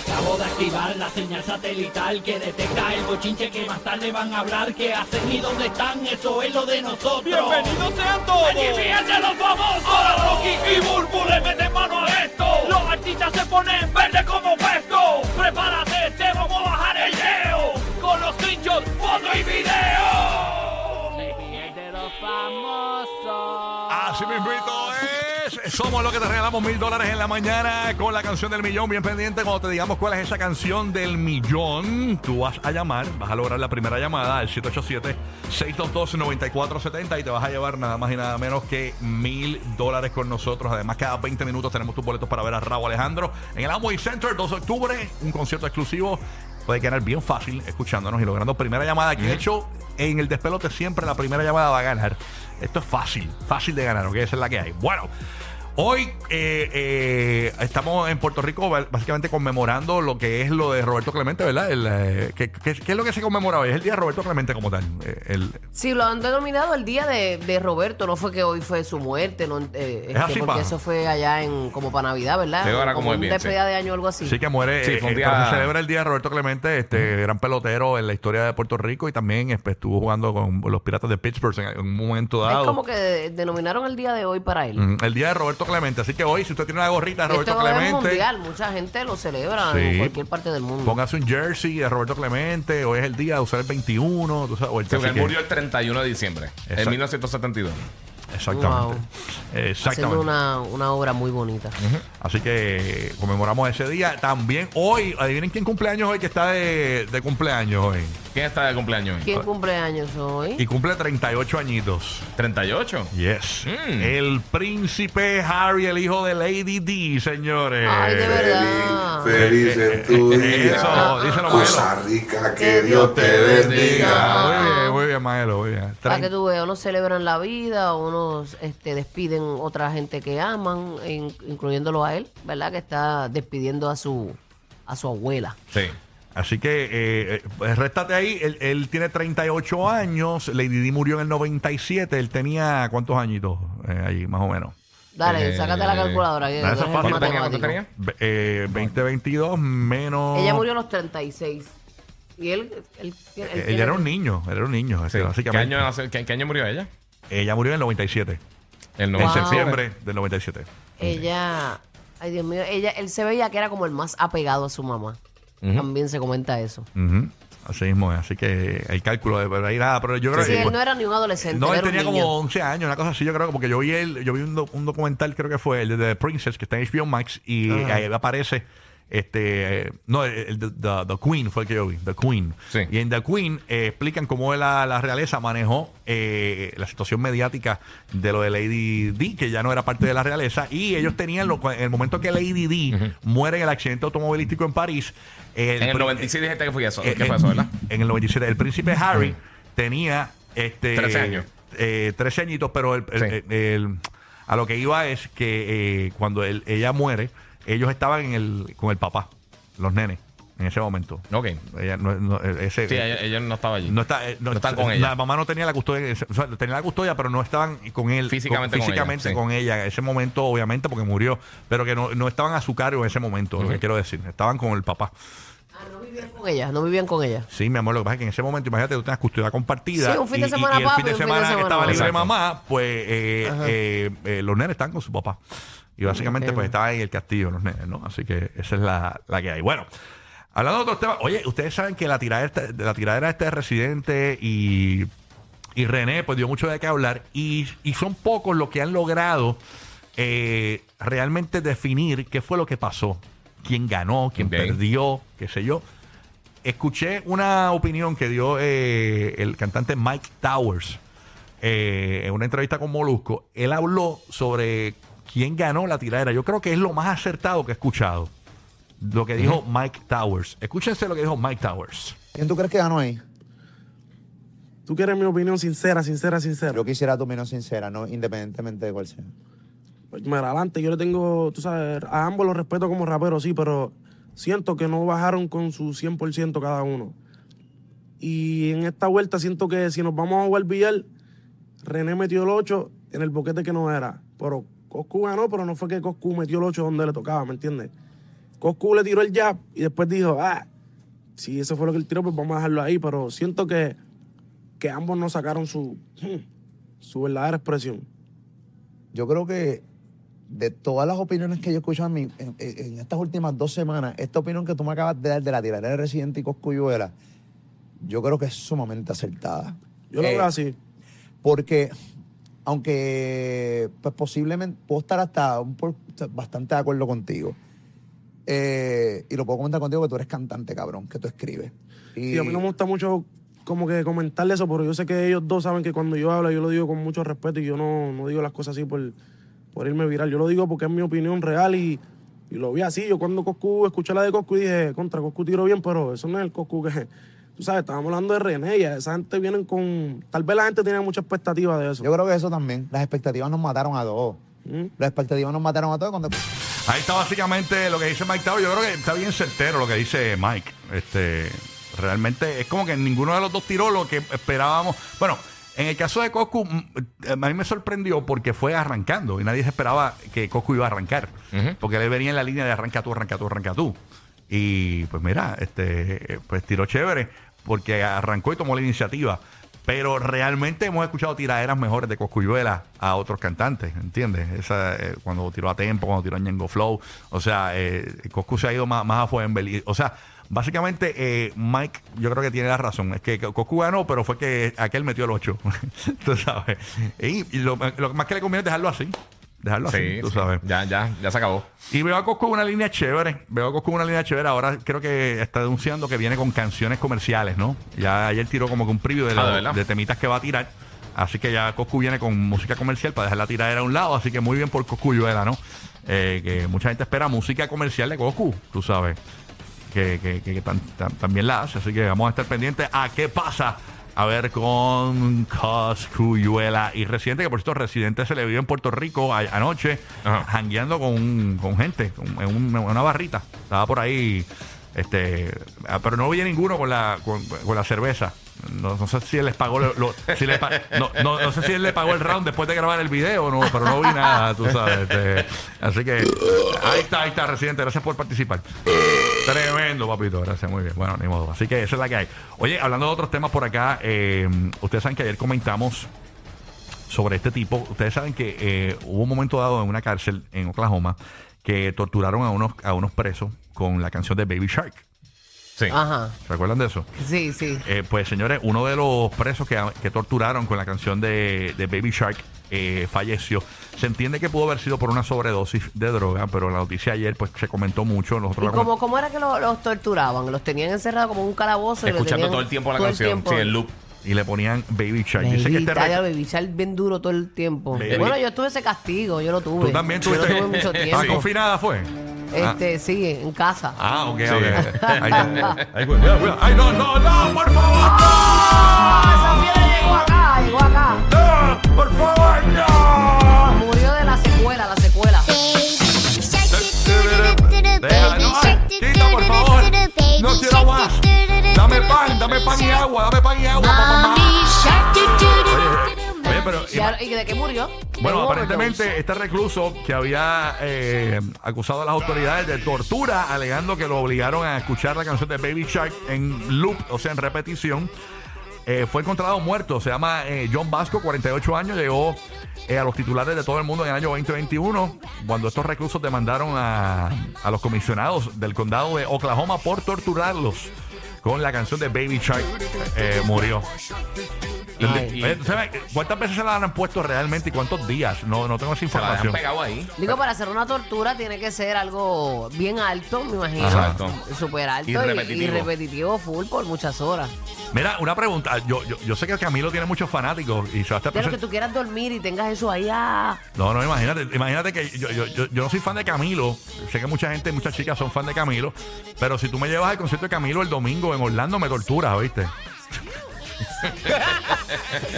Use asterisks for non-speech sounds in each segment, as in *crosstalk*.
Acabo de activar la señal satelital que detecta el bochinche que más tarde van a hablar. ¿Qué hacen y dónde están? Eso es lo de nosotros. ¡Bienvenidos sean todos! ¡Aquí fíjense los famosos! Ahora Rocky y Burbu le meten mano a esto. Los artistas se ponen verde como puesto. Prepárate, te vamos a bajar el leo. Con los screenshots, foto y video. de los famosos. Así mismito es. Somos los que te regalamos mil dólares en la mañana con la canción del millón. Bien pendiente cuando te digamos cuál es esa canción del millón. Tú vas a llamar, vas a lograr la primera llamada al 787-622-9470 y te vas a llevar nada más y nada menos que mil dólares con nosotros. Además, cada 20 minutos tenemos tus boletos para ver a Raúl Alejandro en el Amway Center, 2 de octubre. Un concierto exclusivo. Puede quedar bien fácil escuchándonos y logrando primera llamada. Que de hecho, en el despelote siempre la primera llamada va a ganar. Esto es fácil, fácil de ganar, ¿ok? Esa es la que hay. Bueno. Hoy eh, eh, estamos en Puerto Rico básicamente conmemorando lo que es lo de Roberto Clemente, ¿verdad? El, eh, ¿qué, qué- qué es lo que se conmemora hoy? Es el día de Roberto Clemente como tal. El- Sí, lo han denominado el día de, de Roberto, no fue que hoy fue su muerte, no, eh, este, así, porque pa. eso fue allá en como para Navidad, ¿verdad? Sí, ahora como es un bien, despedida de año o algo así. sí que muere, Sí, fue un día- pero se celebra el día de Roberto Clemente, este gran pelotero en la historia de Puerto Rico y también este, estuvo jugando con los Piratas de Pittsburgh en, un momento dado. es como que de- denominaron el día de hoy para él. Mm, El día de Roberto Clemente. Así que hoy, si usted tiene una gorrita de Esto Roberto es Clemente, mundial, mucha gente lo celebra Sí. en cualquier parte del mundo. póngase un jersey de Roberto Clemente. Hoy es el día de usar el 21. tú sabes, o el Sí, él que- murió el 31 de diciembre, en 1972. Exactamente. Wow. Exactamente. Haciendo una, una obra muy bonita. Así que eh, conmemoramos ese día. También hoy, adivinen quién cumpleaños hoy, que está de, de cumpleaños hoy. ¿Quién está de cumpleaños hoy? ¿Quién cumple años hoy? Y cumple 38 añitos. 38. Yes. Mm. El príncipe Harry, el hijo de Lady D, señores. Ay, de verdad. Feliz en tu Eh, día. Eso, díselo, Cosa Maelo. rica, Que Dios te bendiga. Muy bien, muy bien, Maelo, muy bien. Para que tú veas, unos celebran la vida, unos este, despiden otra gente que aman, in- incluyéndolo él, ¿verdad? Que está despidiendo a su a su abuela. Sí. Así que eh, eh, réstate ahí. Él, él tiene 38 años. Lady D murió en el 97. Él tenía cuántos añitos eh, ahí, más o menos. Dale, Eh, sácate la calculadora. que fácil. ¿Cuánto tenía? ¿Cuánto matemático. tenía? Ve- Eh, 2022 menos. Ella murió a los 36. Y él, él, él Eh, tiene- Ella era un niño. Él era un niño. Sí. ¿Qué, básicamente. año, qué- qué año murió ella? Ella murió en el 97. El En 97. septiembre del 97. Ella, ay Dios mío, ella, él se veía que era como el más apegado a su mamá. También se comenta eso. Ujú. Así mismo es. Así que el cálculo de ahí nada. Pero yo creo Sí, que. él no era ni un adolescente, No, él era un tenía niño. como 11 años, una cosa así, yo creo que porque yo vi el, yo vi un, do- un documental, creo que fue el de The Princess, que está en HBO Max, y ahí aparece, este, no, el, the, The Queen fue el que yo vi, The Queen. Sí. Y en The Queen eh, explican cómo la, la realeza manejó eh, la situación mediática de lo de Lady Di, que ya no era parte de la realeza, y ellos tenían, lo, en el momento que Lady Di muere en el accidente automovilístico en París, En el pri- 96 dijiste que fue eso. eh, ¿Qué fue eso, verdad? En el 97. El príncipe Harry tenía este 13 años. eh, 13 añitos, pero el- Sí. a lo que iba es que cuando él- ella muere, ellos estaban en el, con el papá, los nenes, en ese momento. Ok. Ella no, no, ese, Sí, ella, ella no estaba allí. no está, eh, no, No están con la ella. mamá no tenía la custodia, o sea, tenía la custodia, pero no estaban con él. Físicamente con físicamente ella, con ella. En ese momento, obviamente, porque murió, pero que no, no estaban a su cargo en ese momento, lo que quiero decir. Estaban con el papá. Ah, no vivían con ella, no vivían con ella. Sí, mi amor, lo que pasa es que en ese momento, imagínate, tú tenías custodia compartida. Sí, un fin de y- y- semana y, el papi, fin de un fin de semana que estaba libre mamá, pues eh, eh, eh, los nenes están con su papá. Y básicamente, pues estaban en el castillo los nenes, ¿no? Así que esa es la, la que hay. Bueno, hablando de otros temas, oye, ustedes saben que la tiradera, de la tiradera este de Residente y, y René, pues dio mucho de qué hablar. Y, y son pocos los que han logrado eh, realmente definir qué fue lo que pasó. Quién ganó, quién perdió, qué sé yo. Escuché una opinión que dio eh, el cantante Mike Towers eh, en una entrevista con Molusco. Él habló sobre quién ganó la tiradera. Yo creo que es lo más acertado que he escuchado. Lo que dijo Mike Towers. Escúchense lo que dijo Mike Towers. ¿Quién tú crees que ganó ahí? Tú quieres mi opinión sincera, sincera, sincera. Yo quisiera tu opinión sincera, no independientemente de cuál sea. Pues, mira, adelante, yo le tengo, tú sabes, a ambos los respeto como raperos, sí, pero siento que no bajaron con su 100% cada uno. Y en esta vuelta siento que si nos vamos a jugar billar, René metió el 8 en el boquete que no era. Pero Coscu ganó, pero no fue que Coscu metió el 8 donde le tocaba, ¿me entiendes? Coscu le tiró el jab y después dijo, ah, si eso fue lo que él tiró, pues vamos a dejarlo ahí. Pero siento que, que ambos no sacaron su, *clears throat* su verdadera expresión. Yo creo que de todas las opiniones que yo he escuchado en, mi- en- en estas últimas dos semanas, esta opinión que tú me acabas de dar de la tiradera de Residente y Coscuyuela, yo creo que es sumamente acertada. Yo lo Eh, veo así. Porque, aunque pues posiblemente puedo estar hasta un bastante de acuerdo contigo. eh, y lo puedo comentar contigo que tú eres cantante, cabrón, que tú escribes. Y, Y a mí no me gusta mucho como que comentarle eso, pero yo sé que ellos dos saben que cuando yo hablo, yo lo digo con mucho respeto y yo no, no digo las cosas así por, por irme viral. Yo lo digo porque es mi opinión real y, y lo vi así. Yo cuando Coscu, escuché la de Coscu y dije, contra Coscu tiró bien, pero eso no es el Coscu que... Tú sabes, estábamos hablando de René y esa gente vienen con... Tal vez la gente tiene mucha expectativa de eso. yo creo que eso también. Las expectativas nos mataron a todos. ¿Mm? Las expectativas nos mataron a todos cuando... Ahí está básicamente lo que dice Mike Tower. Yo creo que está bien certero lo que dice Mike. Este, realmente es como que ninguno de los dos tiró lo que esperábamos. Bueno, en el caso de Coscu, mm, a mí me sorprendió porque fue arrancando y nadie se esperaba que Coscu iba a arrancar. Porque él venía en la línea de arranca tú, arranca tú, arranca tú. Y pues mira, este, pues tiró chévere porque arrancó y tomó la iniciativa. Pero realmente hemos escuchado tiraderas mejores de Coscuyuela a otros cantantes, ¿entiendes? Esa, eh, cuando tiró a Tempo, cuando tiró a Ñengo Flow. O sea, eh, Coscu se ha ido más, más a Fuenbel. O sea, básicamente eh, Mike yo creo que tiene la razón. Es que Coscu ganó, pero fue que aquel metió el 8. *laughs* tú sabes. Y, y lo, lo más que le conviene es dejarlo así. Dejarlo así, Sí, tú sí. sabes. Ya, ya, ya se acabó. Y veo a Cosco una línea chévere. Veo a Cosco una línea chévere. Ahora creo que está denunciando que viene con canciones comerciales, ¿no? Ya ayer tiró como que un preview de, Ah, lo- ¿de temitas que va a tirar. Así que ya Coscu viene con música comercial para dejar la tiradera a un lado. Así que muy bien por Coscuyuela, ¿no? Eh, que mucha gente espera música comercial de Coscu, tú sabes. Que, que- que tan- tan- también la hace. Así que vamos a estar pendientes a qué pasa. A ver con Coscuyuela y Residente, que por cierto, Residente se le vio en Puerto Rico a- anoche, Ajá. jangueando con, con gente, con- en un- en una barrita. Estaba por ahí, este, ah, pero no vi a ninguno con la, con, con la cerveza. No, no sé si él les pagó, lo- lo- si le pa- no, no- no sé si él le pagó el round después de grabar el video, no, pero no vi nada, tú sabes. este, así que ahí está, ahí está, Residente, gracias por participar. Tremendo, papito, gracias, muy bien. Bueno, ni modo. Así que esa es la que hay. Oye, hablando de otros temas por acá, eh, ustedes saben que ayer comentamos sobre este tipo. Ustedes saben que eh, hubo un momento dado en una cárcel en Oklahoma que torturaron a unos, a unos presos con la canción de Baby Shark. Sí. Ajá. ¿Se acuerdan de eso? Sí, sí. Eh, pues señores, uno de los presos que, que torturaron con la canción de, de Baby Shark eh, falleció. Se entiende que pudo haber sido por una sobredosis de droga, pero la noticia ayer pues se comentó mucho. Nosotros ¿Y cómo, cómo era que lo- los torturaban? ¿Los tenían encerrados como en un calabozo? y Escuchando tenían todo el tiempo la todo el canción. tiempo? Sí, en loop. y le ponían Baby Shark. Dice que Baby, este Baby Shark bien duro todo el tiempo. Baby. Bueno, yo tuve ese castigo, yo lo tuve. Tú también Yo lo tuve mucho ¿Estabas *laughs* tiempo. confinada fue? Este, sí, en casa. Ah, ok, Sí. ok. *laughs* Ahí está. Ahí, cuidado, cuidado. Ay, no, no, no, por favor, no. esa fiera llegó acá, llegó acá. No, por favor, no. Murió de la secuela, la secuela. Deja, no, ay, Tito, por favor. No quiero más. Dame pan, dame pan y agua, dame pan y agua, mamá. Pero ¿Y, ahora- ¿y de qué murió? Bueno, aparentemente este recluso que había eh, acusado a las autoridades de tortura, alegando que lo obligaron a escuchar la canción de Baby Shark en loop, o sea, en repetición, eh, fue encontrado muerto. Se llama eh, John Vasco, 48 años, llegó eh, a los titulares de todo el mundo en el año 2021, cuando estos reclusos demandaron a, a los comisionados del condado de Oklahoma por torturarlos con la canción de Baby Shark. eh, murió. Y- y- Oye, ¿tú sabes ¿Cuántas veces se la han puesto realmente y cuántos días? No, no tengo esa Se la dejan información. pegado ahí. Digo, para hacer una tortura tiene que ser algo bien alto, me imagino. Exacto. Súper alto Y y, repetitivo. y repetitivo full por muchas horas. Mira, una pregunta. Yo, yo, yo sé que Camilo tiene muchos fanáticos y se va a estar De lo que presen- tú quieras dormir y tengas eso ahí. ah. No, no, imagínate, imagínate que yo, yo, yo, yo no soy fan de Camilo. Sé que mucha gente, muchas chicas son fan de Camilo. Pero si tú me llevas al concierto de Camilo el domingo en Orlando, me torturas, ¿viste?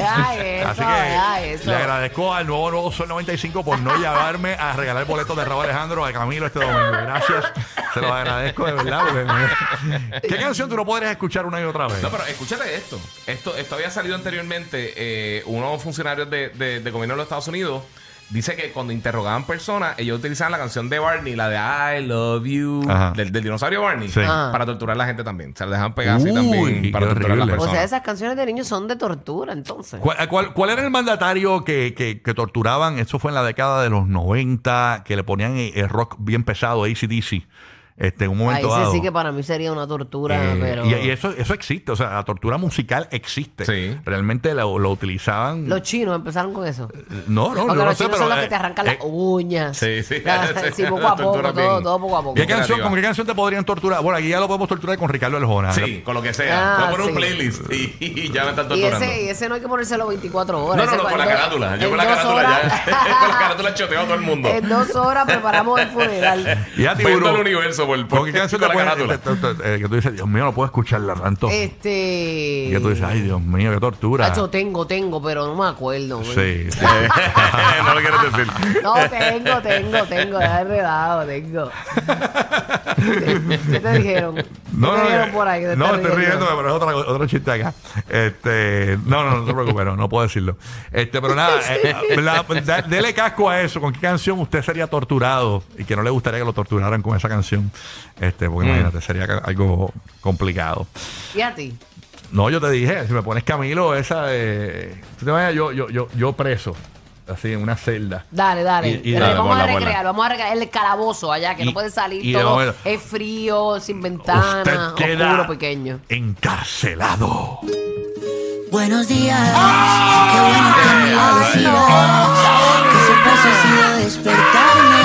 Ay, eso, Así que eso. le agradezco al nuevo Nuevo Sol 95 por no llevarme a regalar boletos de Raúl Alejandro a Camilo este domingo. Gracias. Se los agradezco de verdad. porque- ¿Qué canción tú no podrías escuchar una y otra vez? No, pero escúchate esto. Esto, esto había salido anteriormente. eh, unos funcionarios de, de- de gobierno de los Estados Unidos dice que cuando interrogaban personas, ellos utilizaban la canción de Barney, la de I love you, Ajá. del, del dinosaurio Barney, Sí. Para torturar a la gente también. Se la dejan pegar así Uy, también para torturar a las horrible. O personas. sea, esas canciones de niños son de tortura, entonces. ¿Cuál, cuál- cuál era el mandatario que, que- que torturaban? Eso fue en la década de los 90, que le ponían eh, el rock bien pesado, ACDC, este, en un Ahí momento sí, dado. sí que para mí sería una tortura, Eh, pero... y, y eso, eso existe, o sea, la tortura musical existe. Sí. Realmente lo, lo utilizaban. Los chinos empezaron con eso. no, no, Porque no los sé, chinos pero. son los que eh, te arrancan eh, las uñas. Sí, sí. La- *laughs* Sí, sí, poco a poco, tortura todo, bien. todo poco a poco. ¿qué canción. ¿Con qué canción te podrían torturar? Bueno, aquí ya lo podemos torturar con Ricardo Arjona. Sí, con lo que sea. Ah, Voy a poner un sí. playlist y, y ya me están Y torturando. ese, y ese no hay que ponérselo 24 no, horas. no, ese no, con la cuando- carátula. Yo en con la dos carátula horas- ya. *laughs* con la carátula choteo a todo el mundo. *laughs* En dos horas preparamos el funeral. Y a ti, Vendo el universo por, por ¿Con qué canción te con la pueden, carátula. te- te- te- eh, que tú dices, Dios mío, no puedo escucharla tanto? Este. Y que tú dices, ay, Dios mío, qué tortura. Tacho, tengo, tengo, pero no me acuerdo. güey. Sí, sí. *laughs* no lo quieres decir. No, tengo, tengo, tengo. Ya he enredado, tengo. ¿Qué te dijeron? ¿Qué No, te no, dijeron eh, por ahí? que te no, estás estoy riendo? riéndome, pero es otra, otro chiste acá. Este, no, no, no te preocupes, no, no puedo decirlo. Este, pero nada, *laughs* eh, la- da- dele casco a eso. ¿Con qué canción usted sería torturado y que no le gustaría que lo torturaran con esa canción? Este, Mm. porque imagínate, sería algo complicado. ¿Y a ti? No, yo te dije, si me pones Camilo, esa de. ¿Tú te imaginas? Yo, yo, yo, yo preso, así en una celda. Dale, dale. Y- y Pero dale, vamos a recrear, vamos a recrear el calabozo allá, que Y- no puede salir todo. momento- Es frío, sin ventana, Usted queda oscuro, pequeño. encarcelado. Buenos días, qué bueno que me lo decías. Que siempre has sido despertarme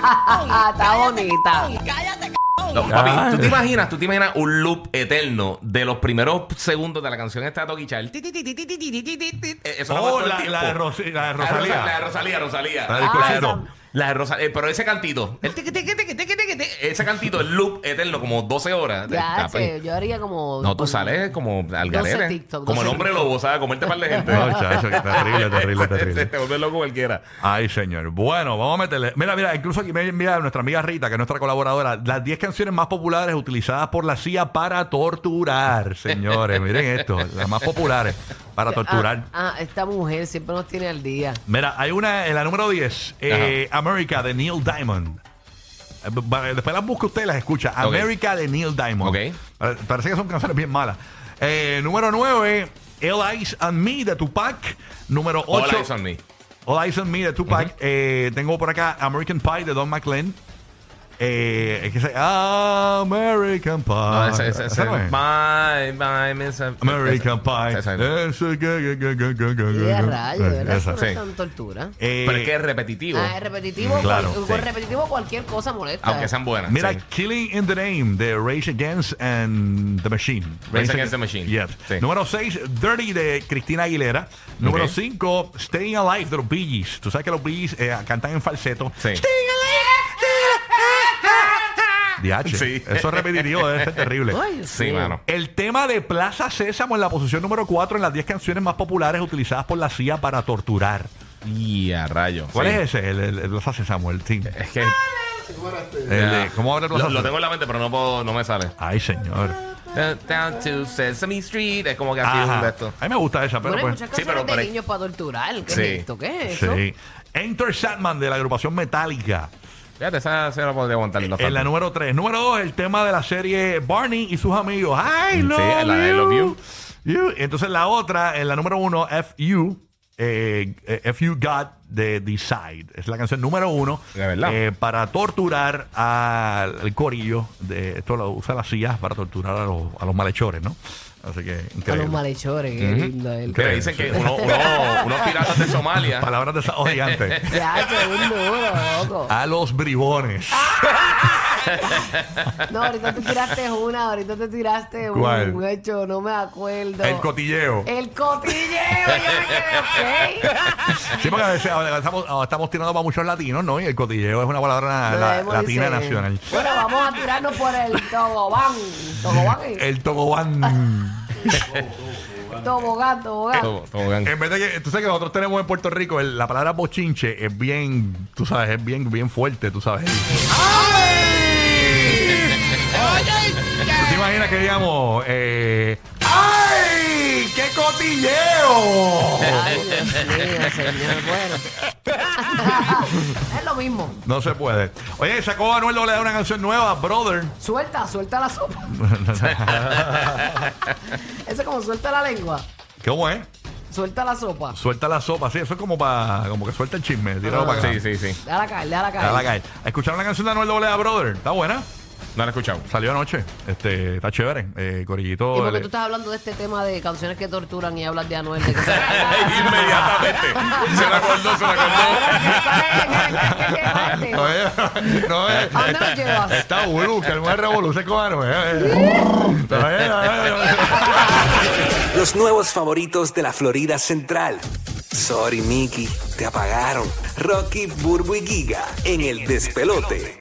está bonita. No, papi. ¿tú te imaginas? ¿Tú te imaginas un loop eterno de los primeros segundos de la canción esta de Toki Char? Ti, ti, ti, ti, ti, ti, ti, ti, ti, ti. Eh, Eso Oh, la, la de Rosi- la de La de Rosa- Rosalía. La de Rosalía, Rosalía. La del La de- de Rosalía. pero ese cantito. El tiqui, tiqui, tiqui, tiqui, tiqui, tiqui, Ese cantito, el loop eterno, como 12 horas. Ya, che, yo haría como. No, tú sales como al 12 garete. TikTok, Como el 12 hombre lobo, ¿sabes? Comerte par de gente. No, chacho, qué terrible, *laughs* terrible, terrible. Te vuelve loco cualquiera. Ay, señor. Bueno, vamos a meterle. Mira, mira, incluso aquí me envía nuestra amiga Rita, que es nuestra colaboradora, las 10 canciones más populares utilizadas por la CIA para torturar, señores. Miren esto, las más populares para torturar. Ah, ah, esta mujer siempre nos tiene al día. Mira, hay una en la número 10, eh, America de Neil Diamond. Eh, va- Después las busca usted y las escucha. Ok. America de Neil Diamond. Ok. Pare- Parece que son canciones bien malas. Eh, número 9, All Eyes on Me de Tupac. Número 8. All Eyes on Me. All Eyes on Me de Tupac. Eh, tengo por acá American Pie de Don McLean. Eh, es que se American Pie. No, ese, ese, ese, ¿Esa no es? Bye, bye, miss- American Pie. Ese-. Eso no sí. es tan tortura. Eh, Pero es que es repetitivo. Ah, es repetitivo. Claro, cual- sí. con repetitivo cualquier cosa molesta. Aunque sean buenas. Mira, sí. Killing in the Name de Rage Against and the Machine. Rage Against the Machine. Yes. Sí. Número 6, Dirty de Cristina Aguilera. Número Ok. 5, Staying Alive de los Bee Gees. Tú sabes que los Bee Gees eh, cantan en falseto. Sí. Staying Alive. DH. Sí. Eso es repetitivo, debe ser terrible. Ay, Sí, mano. El tema de Plaza Sésamo en la posición número 4 en las 10 canciones más populares utilizadas por la CIA para torturar. Y a rayo. ¿Cuál sí. es ese? El, el- el Plaza Sésamo, el team. Es que. El de- ¿Cómo abre Plaza Lo, lo tengo en la mente, pero no, puedo, no me sale. Ay, señor. Down down to Sesame Street. Es como que así Ajá. un de esto. A mí me gusta esa, pero Bueno, pues. muchas Sí, pero- pero- de niños para torturar. ¿Qué Sí. es esto? ¿Qué es eso? Sí. Enter Sandman de la agrupación Metallica. Fíjate, esa se la podría aguantar. En la número 3. Número 2, el tema de la serie Barney y sus amigos. I love, la de love you. You. Entonces la otra, en la número 1, FU. Eh, eh, God de Decide. Es la canción número uno eh, para torturar al al corillo. De, esto lo usa la CIA para torturar a los, a los malhechores, ¿no? Así que A los malhechores. Qué lindo él. Que dicen que uno- uno- unos piratas de Somalia. *laughs* Palabras de esos gigantes. *laughs* Ya, qué un duro, loco. a los bribones. *laughs* No, ahorita te tiraste una, ahorita te tiraste un, ¿Cuál? un hecho, no me acuerdo. El cotilleo. El cotilleo, yo me quedé, ok. Sí, porque a veces ahora estamos, ahora estamos tirando para muchos latinos, ¿no? Y el cotilleo es una palabra Lo la- debemos latina decir. nacional. Bueno, vamos a tirarnos por el tobogán. Tobogán. El tobogán. *laughs* Tobogán, tobogán. En vez de que, tú sabes que nosotros tenemos en Puerto Rico el- la palabra bochinche es bien, tú sabes, es bien, bien fuerte, tú sabes. *laughs* ¿Tú te imaginas que digamos, eh, cotilleo. Ay, Dios mío, señor. Bueno. es lo mismo. No se puede. Oye, sacó Anuel le da una canción nueva, Brother. Suelta, suelta la sopa. *laughs* Eso es como suelta la lengua. Qué bueno. Suelta la sopa. Suelta la sopa, sí, eso es como para como que suelta el chisme, tíralo Ah. para acá. Sí, sí, sí. Déjala caer, déjala caer. Déjala caer. ¿Escucharon la canción de Anuel AA, Brother? ¿Está buena? No lo he escuchado. Salió anoche. Este, está chévere. Eh, Corillito. ¿Y por qué tú estás hablando de este tema de canciones que torturan y hablas de Anuel? *laughs* De que se- Inmediatamente. Se la acordó, se la acordó. *laughs* No es, no es. ¿A dónde lo llevas? Está Bulu, que el mujer revoluce con Anuel. eh. Es. Los nuevos favoritos de la Florida Central. Sorry, Mickey, te apagaron. Rocky, Burbu y Giga en el despelote.